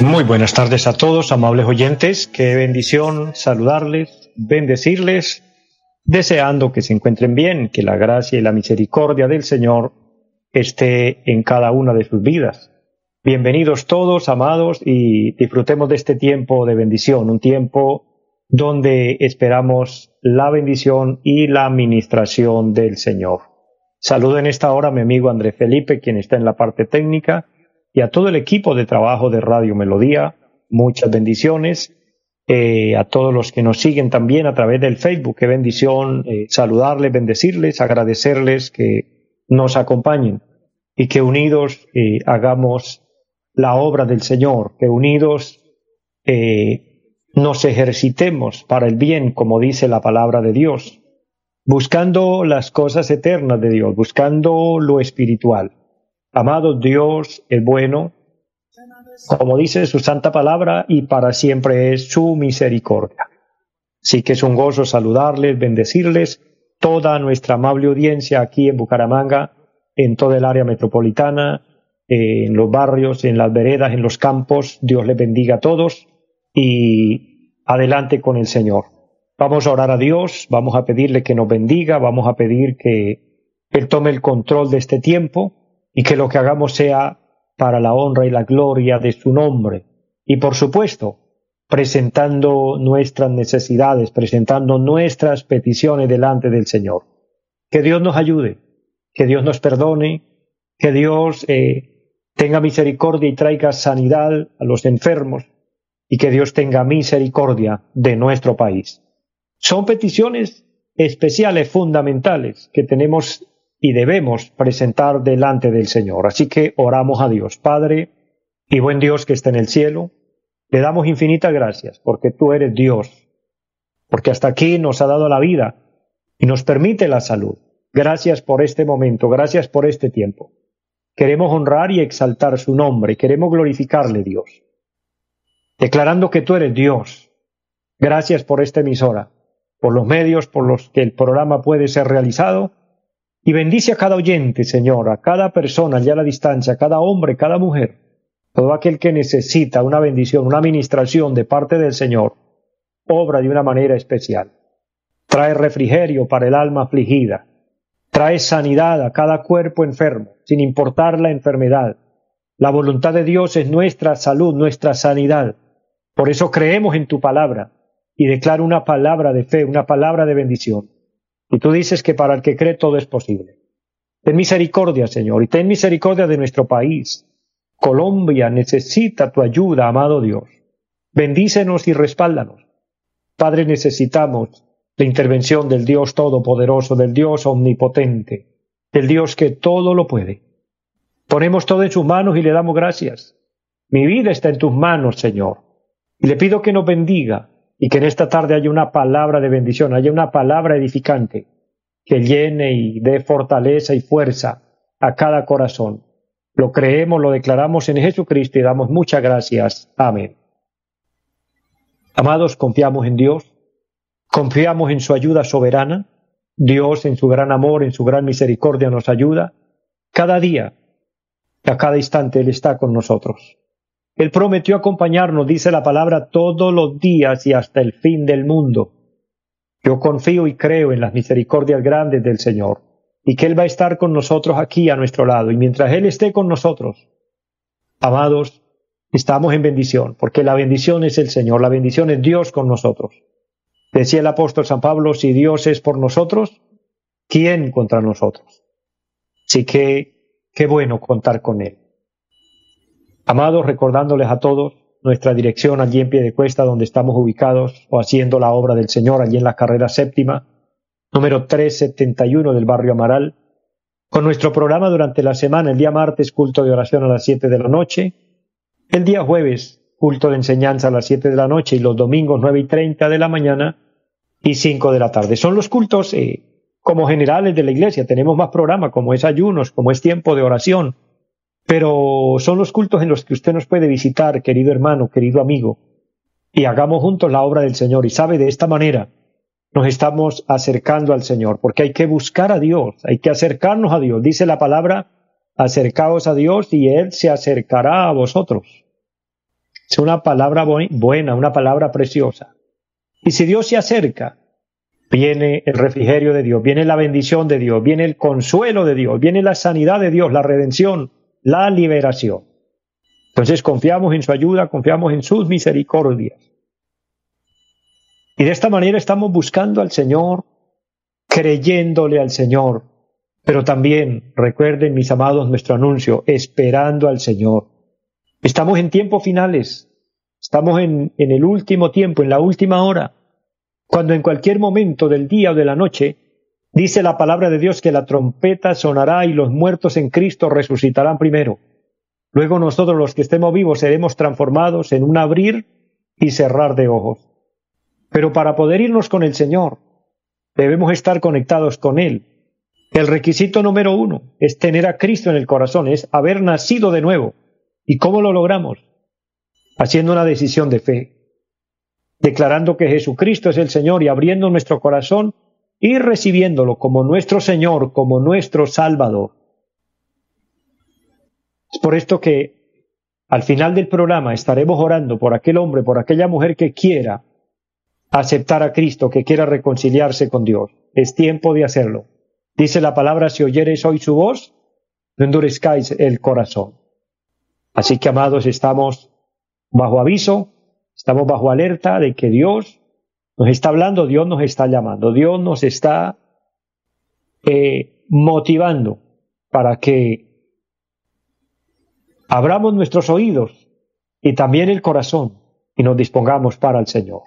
Muy buenas tardes a todos, amables oyentes. Qué bendición saludarles, bendecirles, deseando que se encuentren bien, que la gracia y la misericordia del Señor esté en cada una de sus vidas. Bienvenidos todos, amados, y disfrutemos de este tiempo de bendición, un tiempo donde esperamos la bendición y la administración del Señor. Saludo en esta hora a mi amigo André Felipe, quien está en la parte técnica, y a todo el equipo de trabajo de Radio Melodía. Muchas bendiciones. Eh, a todos los que nos siguen también a través del Facebook. Qué bendición eh, saludarles, bendecirles, agradecerles que nos acompañen y que unidos eh, hagamos la obra del Señor, que unidos nos ejercitemos para el bien, como dice la palabra de Dios, buscando las cosas eternas de Dios, buscando lo espiritual. Amado Dios es bueno, como dice su santa palabra, y para siempre es su misericordia. Así que es un gozo saludarles, bendecirles, toda nuestra amable audiencia aquí en Bucaramanga, en toda el área metropolitana, en los barrios, en las veredas, en los campos. Dios les bendiga a todos y adelante con el Señor. Vamos a orar a Dios, vamos a pedirle que nos bendiga, vamos a pedir que Él tome el control de este tiempo y que lo que hagamos sea para la honra y la gloria de su nombre. Y por supuesto, presentando nuestras necesidades, presentando nuestras peticiones delante del Señor. Que Dios nos ayude, que Dios nos perdone, que Dios eh, tenga misericordia y traiga sanidad a los enfermos y que Dios tenga misericordia de nuestro país. Son peticiones especiales, fundamentales, que tenemos y debemos presentar delante del Señor. Así que oramos a Dios, Padre y buen Dios que está en el cielo. Le damos infinitas gracias porque tú eres Dios, porque hasta aquí nos ha dado la vida y nos permite la salud. Gracias por este momento, gracias por este tiempo. Queremos honrar y exaltar su nombre, queremos glorificarle Dios, declarando que tú eres Dios. Gracias por esta emisora, por los medios por los que el programa puede ser realizado y bendice a cada oyente, Señor, a cada persona allá a la distancia, a cada hombre, cada mujer, todo aquel que necesita una bendición, una administración de parte del Señor, obra de una manera especial. Trae refrigerio para el alma afligida. Trae sanidad a cada cuerpo enfermo, sin importar la enfermedad. La voluntad de Dios es nuestra salud, nuestra sanidad. Por eso creemos en tu palabra y declaro una palabra de fe, una palabra de bendición. Y tú dices que para el que cree todo es posible. Ten misericordia, Señor, y ten misericordia de nuestro país. Colombia necesita tu ayuda, amado Dios. Bendícenos y respáldanos. Padre, necesitamos la intervención del Dios Todopoderoso, del Dios Omnipotente, del Dios que todo lo puede. Ponemos todo en sus manos y le damos gracias. Mi vida está en tus manos, Señor. Y le pido que nos bendiga, y que en esta tarde haya una palabra de bendición, haya una palabra edificante que llene y dé fortaleza y fuerza a cada corazón. Lo creemos, lo declaramos en Jesucristo y damos muchas gracias. Amén. Amados, confiamos en Dios, confiamos en su ayuda soberana. Dios en su gran amor, en su gran misericordia nos ayuda. Cada día, a cada instante Él está con nosotros. Él prometió acompañarnos, dice la palabra, todos los días y hasta el fin del mundo. Yo confío y creo en las misericordias grandes del Señor y que Él va a estar con nosotros aquí a nuestro lado. Y mientras Él esté con nosotros, amados, estamos en bendición, porque la bendición es el Señor, la bendición es Dios con nosotros. Decía el apóstol San Pablo, si Dios es por nosotros, ¿quién contra nosotros? Así que qué bueno contar con Él. Amados, recordándoles a todos nuestra dirección allí en pie de cuesta donde estamos ubicados o haciendo la obra del Señor allí en la carrera séptima, número 371 del barrio Amaral, con nuestro programa durante la semana, el día martes, culto de oración a las 7 de la noche, El día jueves, culto de enseñanza a las 7 de la noche y los domingos 9 y 30 de la mañana y 5 de la tarde. Son los cultos eh, como generales de la iglesia. Tenemos más programas como es ayunos, como es tiempo de oración. Pero son los cultos en los que usted nos puede visitar, querido hermano, querido amigo, y hagamos juntos la obra del Señor. Y sabe, de esta manera nos estamos acercando al Señor, porque hay que buscar a Dios, hay que acercarnos a Dios. Dice la palabra, acercaos a Dios y Él se acercará a vosotros. Es una palabra buena, una palabra preciosa. Y si Dios se acerca, viene el refrigerio de Dios, viene la bendición de Dios, viene el consuelo de Dios, viene la sanidad de Dios, la redención, la liberación. Entonces confiamos en su ayuda, confiamos en sus misericordias. Y de esta manera estamos buscando al Señor, creyéndole al Señor, pero también, recuerden mis amados nuestro anuncio, esperando al Señor. Estamos en tiempos finales, estamos en, en el último tiempo, en la última hora, cuando en cualquier momento del día o de la noche dice la palabra de Dios que la trompeta sonará y los muertos en Cristo resucitarán primero. Luego nosotros los que estemos vivos seremos transformados en un abrir y cerrar de ojos. Pero para poder irnos con el Señor, debemos estar conectados con Él. El requisito número uno es tener a Cristo en el corazón, es haber nacido de nuevo. ¿Y cómo lo logramos? Haciendo una decisión de fe, declarando que Jesucristo es el Señor y abriendo nuestro corazón y recibiéndolo como nuestro Señor, como nuestro Salvador. Es por esto que al final del programa estaremos orando por aquel hombre, por aquella mujer que quiera aceptar a Cristo, que quiera reconciliarse con Dios. Es tiempo de hacerlo. Dice la palabra, si oyeres hoy su voz, no endurezcáis el corazón. Así que, amados, estamos bajo aviso, estamos bajo alerta de que Dios nos está hablando, Dios nos está llamando, Dios nos está eh, motivando para que abramos nuestros oídos y también el corazón y nos dispongamos para el Señor.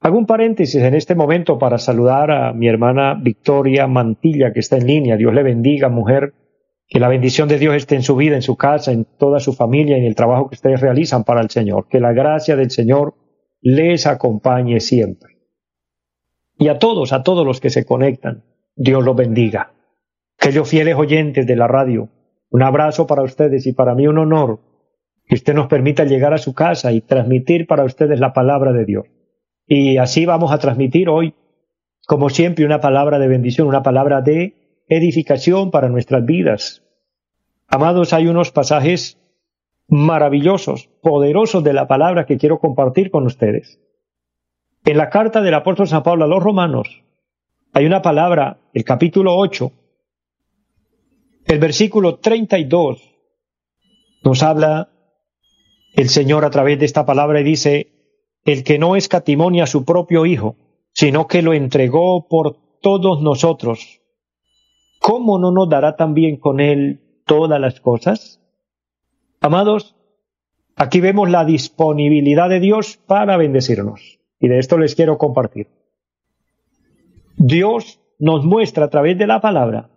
Hago un paréntesis en este momento para saludar a mi hermana Victoria Mantilla, que está en línea. Dios le bendiga, mujer. Que la bendición de Dios esté en su vida, en su casa, en toda su familia en el trabajo que ustedes realizan para el Señor. Que la gracia del Señor les acompañe siempre. Y a todos, a todos los que se conectan, Dios los bendiga. Aquellos fieles oyentes de la radio, un abrazo para ustedes y para mí un honor que usted nos permita llegar a su casa y transmitir para ustedes la palabra de Dios. Y así vamos a transmitir hoy, como siempre, una palabra de bendición, una palabra de edificación para nuestras vidas. Amados, hay unos pasajes maravillosos, poderosos de la palabra que quiero compartir con ustedes. En la carta del apóstol San Pablo a los romanos hay una palabra, el capítulo 8, el versículo 32, nos habla el Señor a través de esta palabra y dice, el que no escatimonia a su propio Hijo, sino que lo entregó por todos nosotros, ¿cómo no nos dará también con él todas las cosas? Amados, aquí vemos la disponibilidad de Dios para bendecirnos, y de esto les quiero compartir. Dios nos muestra a través de la palabra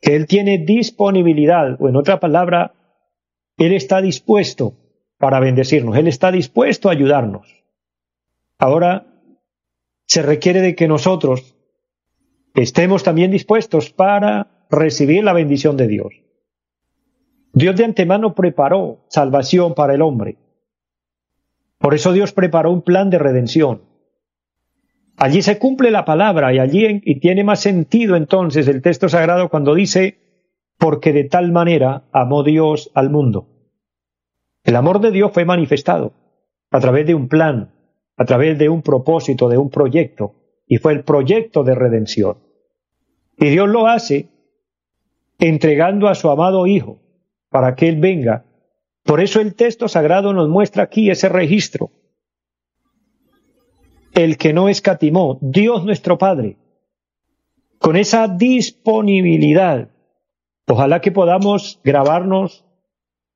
que Él tiene disponibilidad, o en otra palabra, Él está dispuesto para bendecirnos, Él está dispuesto a ayudarnos. Ahora se requiere de que nosotros estemos también dispuestos para recibir la bendición de Dios. Dios de antemano preparó salvación para el hombre. Por eso Dios preparó un plan de redención. Allí se cumple la palabra y allí y tiene más sentido entonces el texto sagrado cuando dice, porque de tal manera amó Dios al mundo. El amor de Dios fue manifestado a través de un plan, a través de un propósito, de un proyecto, y fue el proyecto de redención. Y Dios lo hace entregando a su amado Hijo para que Él venga. Por eso el texto sagrado nos muestra aquí ese registro. El que no escatimó, Dios nuestro Padre, con esa disponibilidad. Ojalá que podamos grabarnos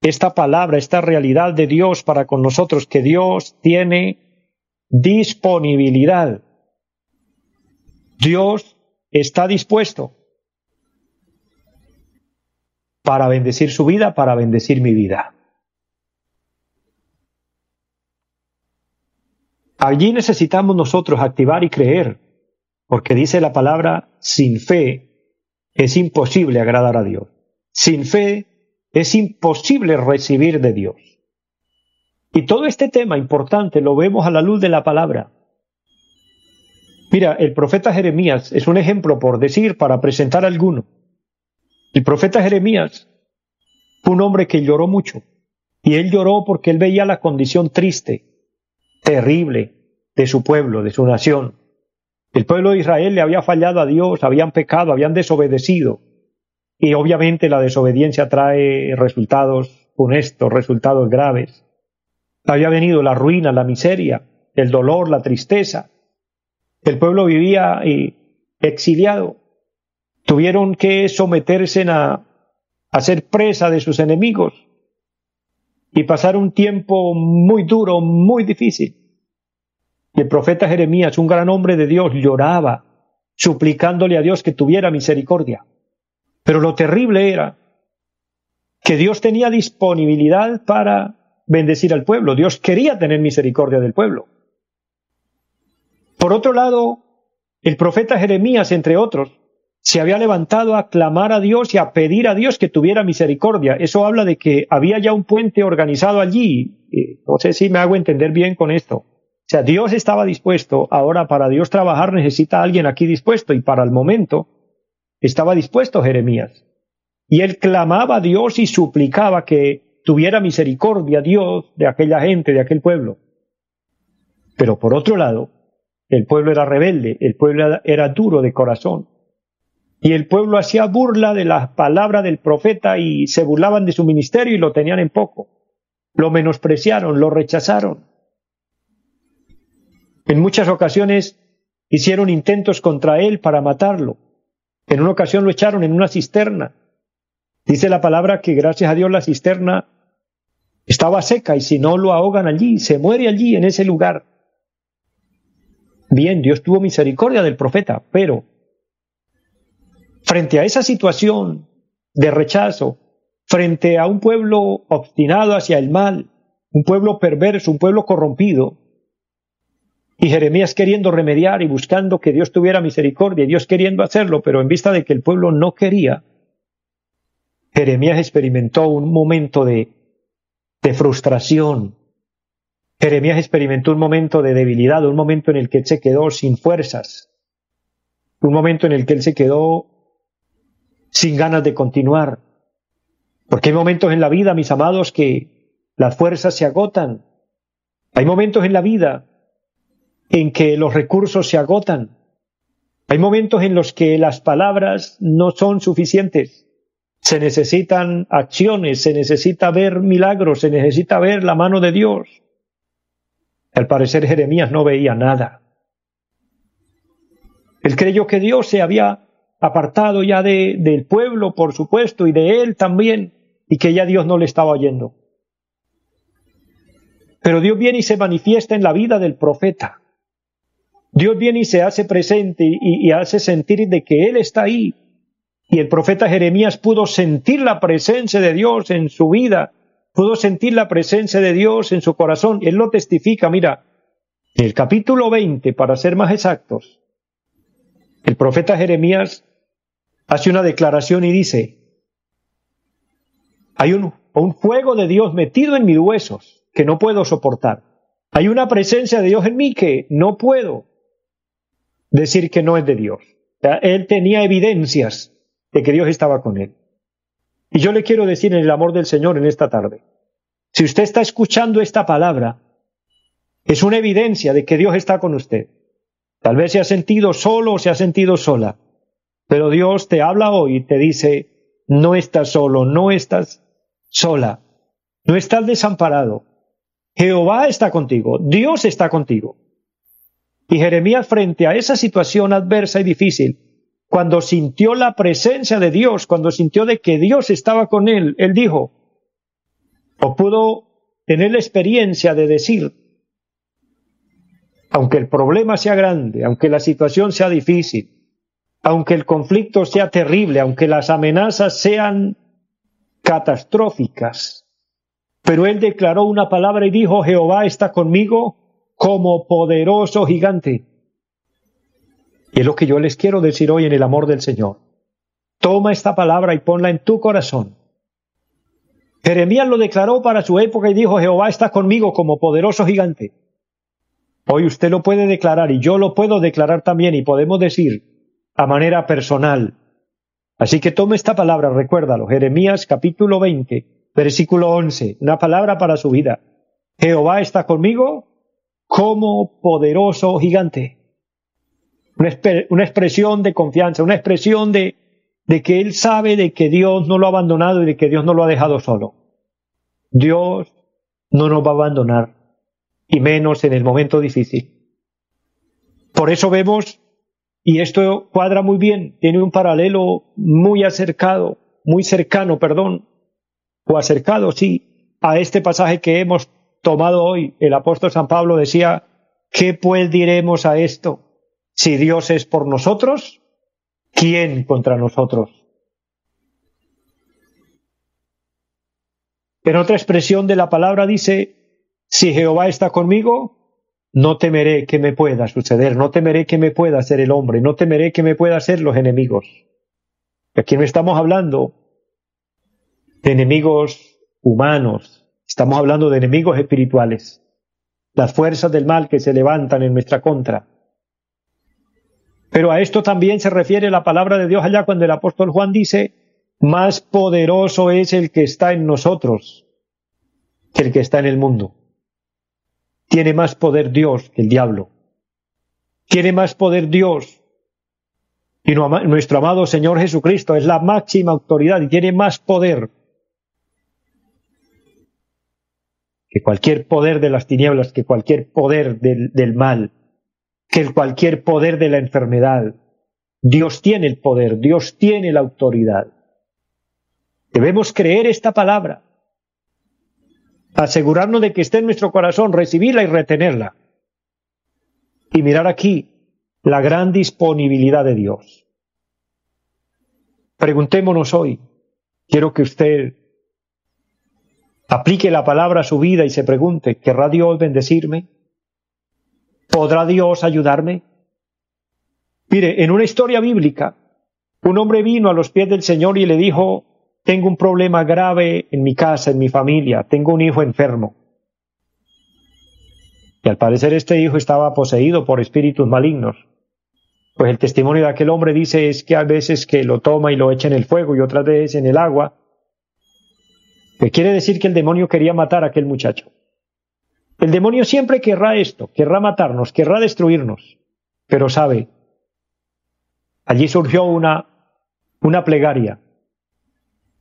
esta palabra, esta realidad de Dios para con nosotros, que Dios tiene disponibilidad. Dios está dispuesto para bendecir su vida, para bendecir mi vida. Allí necesitamos nosotros activar y creer, porque dice la palabra, sin fe es imposible agradar a Dios. Sin fe es imposible recibir de Dios. Y todo este tema importante lo vemos a la luz de la palabra. Mira, el profeta Jeremías es un ejemplo por decir, para presentar alguno el profeta Jeremías fue un hombre que lloró mucho. Y él lloró porque él veía la condición triste, terrible de su pueblo, de su nación. El pueblo de Israel le había fallado a Dios, habían pecado, habían desobedecido. Y obviamente la desobediencia trae resultados funestos, resultados graves. Había venido la ruina, la miseria, el dolor, la tristeza. El pueblo vivía eh, exiliado. Tuvieron que someterse a, a ser presa de sus enemigos y pasar un tiempo muy duro, muy difícil. Y el profeta Jeremías, un gran hombre de Dios, lloraba, suplicándole a Dios que tuviera misericordia. Pero lo terrible era que Dios tenía disponibilidad para bendecir al pueblo. Dios quería tener misericordia del pueblo. Por otro lado, el profeta Jeremías, entre otros, se había levantado a clamar a Dios y a pedir a Dios que tuviera misericordia. Eso habla de que había ya un puente organizado allí. No sé si me hago entender bien con esto. O sea, Dios estaba dispuesto. Ahora, para Dios trabajar necesita alguien aquí dispuesto. Y para el momento estaba dispuesto Jeremías. Y él clamaba a Dios y suplicaba que tuviera misericordia Dios de aquella gente, de aquel pueblo. Pero por otro lado, el pueblo era rebelde, el pueblo era duro de corazón. Y el pueblo hacía burla de las palabras del profeta y se burlaban de su ministerio y lo tenían en poco. Lo menospreciaron, lo rechazaron. En muchas ocasiones hicieron intentos contra él para matarlo. En una ocasión lo echaron en una cisterna. Dice la palabra que gracias a Dios la cisterna estaba seca y si no lo ahogan allí, se muere allí en ese lugar. Bien, Dios tuvo misericordia del profeta, pero frente a esa situación de rechazo, frente a un pueblo obstinado hacia el mal, un pueblo perverso, un pueblo corrompido, y Jeremías queriendo remediar y buscando que Dios tuviera misericordia, y Dios queriendo hacerlo, pero en vista de que el pueblo no quería, Jeremías experimentó un momento de, de frustración, Jeremías experimentó un momento de debilidad, un momento en el que él se quedó sin fuerzas, un momento en el que él se quedó sin ganas de continuar. Porque hay momentos en la vida, mis amados, que las fuerzas se agotan. Hay momentos en la vida en que los recursos se agotan. Hay momentos en los que las palabras no son suficientes. Se necesitan acciones, se necesita ver milagros, se necesita ver la mano de Dios. Al parecer Jeremías no veía nada. Él creyó que Dios se había apartado ya de, del pueblo, por supuesto, y de él también, y que ya Dios no le estaba oyendo. Pero Dios viene y se manifiesta en la vida del profeta. Dios viene y se hace presente y, y hace sentir de que Él está ahí. Y el profeta Jeremías pudo sentir la presencia de Dios en su vida pudo sentir la presencia de Dios en su corazón. Él lo testifica, mira, en el capítulo 20, para ser más exactos, el profeta Jeremías hace una declaración y dice, hay un, un fuego de Dios metido en mis huesos que no puedo soportar. Hay una presencia de Dios en mí que no puedo decir que no es de Dios. Él tenía evidencias de que Dios estaba con él. Y yo le quiero decir en el amor del Señor en esta tarde, si usted está escuchando esta palabra, es una evidencia de que Dios está con usted. Tal vez se ha sentido solo o se ha sentido sola, pero Dios te habla hoy y te dice, no estás solo, no estás sola, no estás desamparado. Jehová está contigo, Dios está contigo. Y Jeremías frente a esa situación adversa y difícil, cuando sintió la presencia de Dios, cuando sintió de que Dios estaba con él, él dijo, o pudo tener la experiencia de decir, aunque el problema sea grande, aunque la situación sea difícil, aunque el conflicto sea terrible, aunque las amenazas sean catastróficas, pero él declaró una palabra y dijo, Jehová está conmigo, como poderoso gigante. Y es lo que yo les quiero decir hoy en el amor del Señor. Toma esta palabra y ponla en tu corazón. Jeremías lo declaró para su época y dijo, Jehová está conmigo como poderoso gigante. Hoy usted lo puede declarar y yo lo puedo declarar también y podemos decir a manera personal. Así que tome esta palabra, recuérdalo, Jeremías capítulo 20, versículo 11, una palabra para su vida. Jehová está conmigo como poderoso gigante. Una, expresión de confianza, una expresión de, de que él sabe de que Dios no lo ha abandonado y de que Dios no lo ha dejado solo. Dios no nos va a abandonar, y menos en el momento difícil. Por eso vemos, y esto cuadra muy bien, tiene un paralelo muy acercado, muy cercano, perdón, o acercado, sí, a este pasaje que hemos tomado hoy. El apóstol San Pablo decía, ¿qué pues diremos a esto? Si Dios es por nosotros, ¿quién contra nosotros? En otra expresión de la palabra dice, si Jehová está conmigo, no temeré que me pueda suceder, no temeré que me pueda hacer el hombre, no temeré que me pueda hacer los enemigos. Aquí no estamos hablando de enemigos humanos, estamos hablando de enemigos espirituales, las fuerzas del mal que se levantan en nuestra contra. Pero a esto también se refiere la palabra de Dios allá cuando el apóstol Juan dice, más poderoso es el que está en nosotros que el que está en el mundo. Tiene más poder Dios que el diablo. Tiene más poder Dios. Y nuestro amado Señor Jesucristo es la máxima autoridad y tiene más poder que cualquier poder de las tinieblas, que cualquier poder del, del mal que cualquier poder de la enfermedad. Dios tiene el poder, Dios tiene la autoridad. Debemos creer esta palabra, asegurarnos de que esté en nuestro corazón, recibirla y retenerla. Y mirar aquí la gran disponibilidad de Dios. Preguntémonos hoy, quiero que usted aplique la palabra a su vida y se pregunte, ¿querrá Dios bendecirme? ¿Podrá Dios ayudarme? Mire, en una historia bíblica, un hombre vino a los pies del Señor y le dijo, tengo un problema grave en mi casa, en mi familia, tengo un hijo enfermo. Y al parecer este hijo estaba poseído por espíritus malignos. Pues el testimonio de aquel hombre dice es que a veces que lo toma y lo echa en el fuego y otras veces en el agua. Que quiere decir que el demonio quería matar a aquel muchacho. El demonio siempre querrá esto, querrá matarnos, querrá destruirnos. Pero sabe, allí surgió una, una plegaria.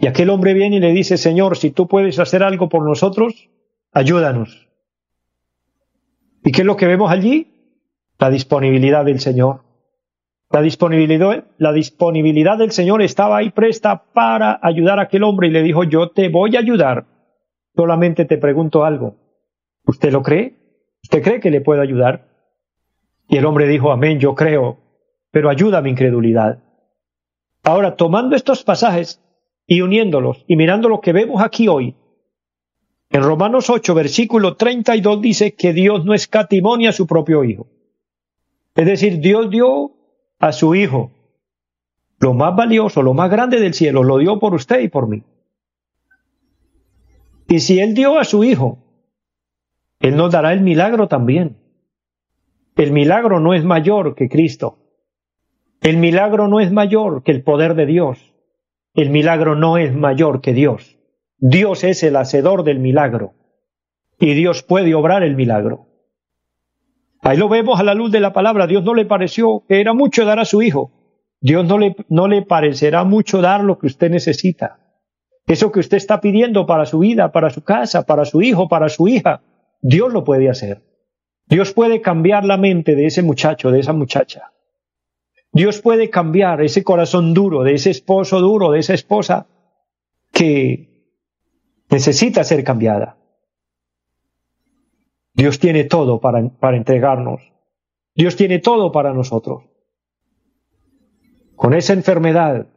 Y aquel hombre viene y le dice, Señor, si tú puedes hacer algo por nosotros, ayúdanos. ¿Y qué es lo que vemos allí? La disponibilidad del Señor. La disponibilidad, la disponibilidad del Señor estaba ahí presta para ayudar a aquel hombre y le dijo, yo te voy a ayudar. Solamente te pregunto algo. ¿Usted lo cree? ¿Usted cree que le puedo ayudar? Y el hombre dijo, amén, yo creo, pero ayuda a mi incredulidad. Ahora, tomando estos pasajes y uniéndolos y mirando lo que vemos aquí hoy, en Romanos 8, versículo 32 dice que Dios no escatimonia a su propio Hijo. Es decir, Dios dio a su Hijo lo más valioso, lo más grande del cielo, lo dio por usted y por mí. Y si Él dio a su Hijo él nos dará el milagro también. El milagro no es mayor que Cristo. El milagro no es mayor que el poder de Dios. El milagro no es mayor que Dios. Dios es el hacedor del milagro. Y Dios puede obrar el milagro. Ahí lo vemos a la luz de la palabra. Dios no le pareció que era mucho dar a su hijo. Dios no le, no le parecerá mucho dar lo que usted necesita. Eso que usted está pidiendo para su vida, para su casa, para su hijo, para su hija. Dios lo puede hacer. Dios puede cambiar la mente de ese muchacho, de esa muchacha. Dios puede cambiar ese corazón duro, de ese esposo duro, de esa esposa que necesita ser cambiada. Dios tiene todo para, para entregarnos. Dios tiene todo para nosotros. Con esa enfermedad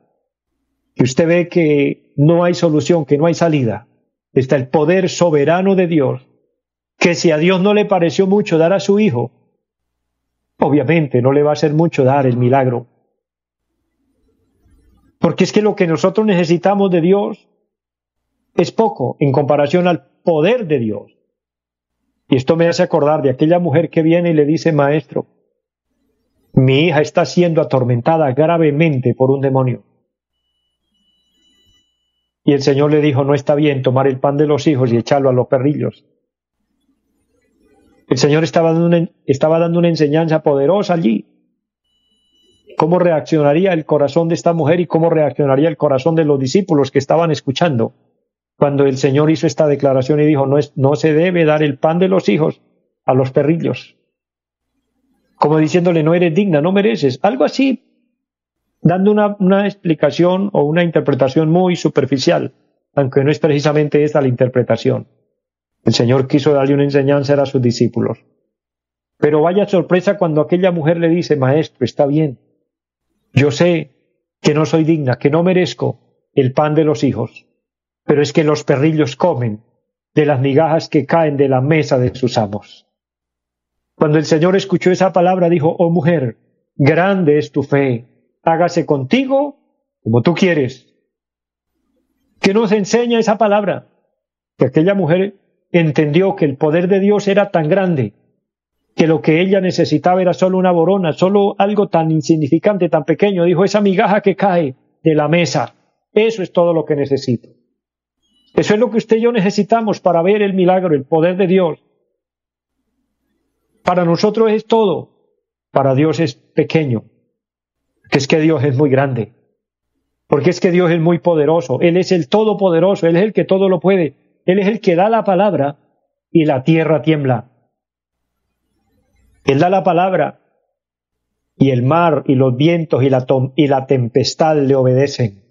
que usted ve que no hay solución, que no hay salida, está el poder soberano de Dios que si a Dios no le pareció mucho dar a su hijo, obviamente no le va a hacer mucho dar el milagro. Porque es que lo que nosotros necesitamos de Dios es poco en comparación al poder de Dios. Y esto me hace acordar de aquella mujer que viene y le dice, maestro, mi hija está siendo atormentada gravemente por un demonio. Y el Señor le dijo, no está bien tomar el pan de los hijos y echarlo a los perrillos. El Señor estaba dando una, estaba dando una enseñanza poderosa allí. ¿Cómo reaccionaría el corazón de esta mujer y cómo reaccionaría el corazón de los discípulos que estaban escuchando? Cuando el Señor hizo esta declaración y dijo, no, se debe dar el pan de los hijos a los perrillos. Como diciéndole, no eres digna, no mereces. Algo así, dando una, una explicación o una interpretación muy superficial, aunque no es precisamente esta la interpretación. El Señor quiso darle una enseñanza a sus discípulos. Pero vaya sorpresa cuando aquella mujer le dice, Maestro, está bien. Yo sé que no soy digna, que no merezco el pan de los hijos, pero es que los perrillos comen de las migajas que caen de la mesa de sus amos. Cuando el Señor escuchó esa palabra, dijo, Oh mujer, grande es tu fe, hágase contigo como tú quieres. ¿Qué nos enseña esa palabra? Que aquella mujer entendió que el poder de Dios era tan grande que lo que ella necesitaba era solo una borona, solo algo tan insignificante, tan pequeño. Dijo, esa migaja que cae de la mesa, eso es todo lo que necesito. Eso es lo que usted y yo necesitamos para ver el milagro, el poder de Dios. Para nosotros es todo, para Dios es pequeño, que es que Dios es muy grande, porque es que Dios es muy poderoso, Él es el todopoderoso, Él es el que todo lo puede, él es el que da la palabra y la tierra tiembla. Él da la palabra y el mar y los vientos y la, y la tempestad le obedecen.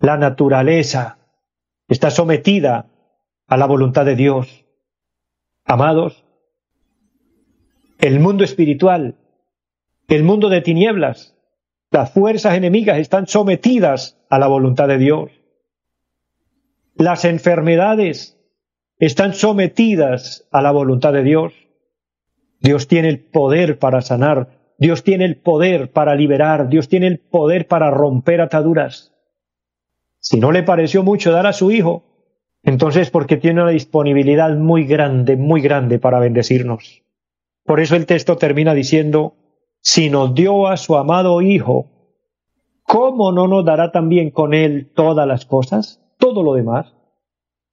La naturaleza está sometida a la voluntad de Dios. Amados, el mundo espiritual, el mundo de tinieblas, las fuerzas enemigas están sometidas a la voluntad de Dios. Las enfermedades están sometidas a la voluntad de Dios. Dios tiene el poder para sanar, Dios tiene el poder para liberar, Dios tiene el poder para romper ataduras. Si no le pareció mucho dar a su hijo, entonces porque tiene una disponibilidad muy grande, muy grande para bendecirnos. Por eso el texto termina diciendo, si nos dio a su amado hijo, ¿cómo no nos dará también con él todas las cosas? Todo lo demás,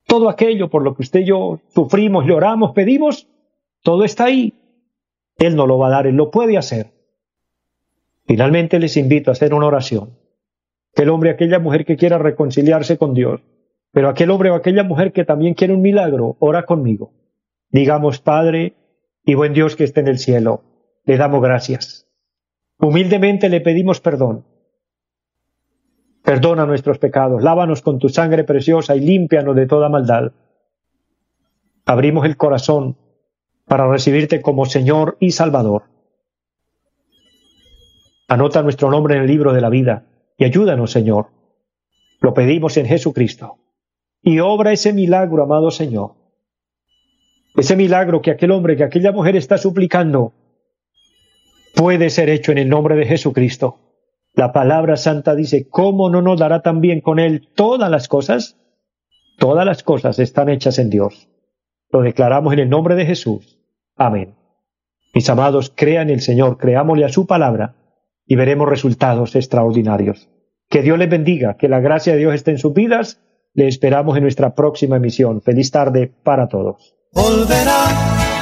todo aquello por lo que usted y yo sufrimos, lloramos, pedimos, todo está ahí. Él no lo va a dar, Él lo puede hacer. Finalmente les invito a hacer una oración. Aquel hombre, aquella mujer que quiera reconciliarse con Dios, pero aquel hombre o aquella mujer que también quiere un milagro, ora conmigo. Digamos, Padre y buen Dios que esté en el cielo, le damos gracias. Humildemente le pedimos perdón Perdona nuestros pecados, lávanos con tu sangre preciosa y límpianos de toda maldad. Abrimos el corazón para recibirte como Señor y Salvador. Anota nuestro nombre en el libro de la vida y ayúdanos, Señor. Lo pedimos en Jesucristo. Y obra ese milagro, amado Señor. Ese milagro que aquel hombre, que aquella mujer está suplicando, puede ser hecho en el nombre de Jesucristo. La palabra santa dice, ¿cómo no nos dará también con Él todas las cosas? Todas las cosas están hechas en Dios. Lo declaramos en el nombre de Jesús. Amén. Mis amados, crean en el Señor, creámosle a su palabra y veremos resultados extraordinarios. Que Dios les bendiga, que la gracia de Dios esté en sus vidas. Le esperamos en nuestra próxima emisión. Feliz tarde para todos.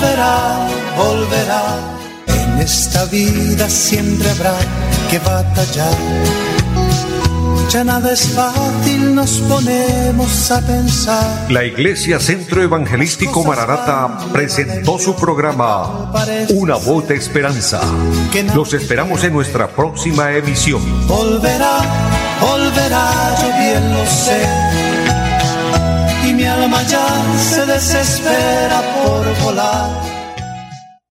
volverá, volverá esta vida siempre habrá que batallar. ya nada es fácil, nos ponemos a pensar. La Iglesia Centro Evangelístico Mararata presentó su programa Una voz de esperanza. Los esperamos en nuestra próxima emisión. Volverá, volverá, yo bien lo sé. Mi alma ya se desespera por volar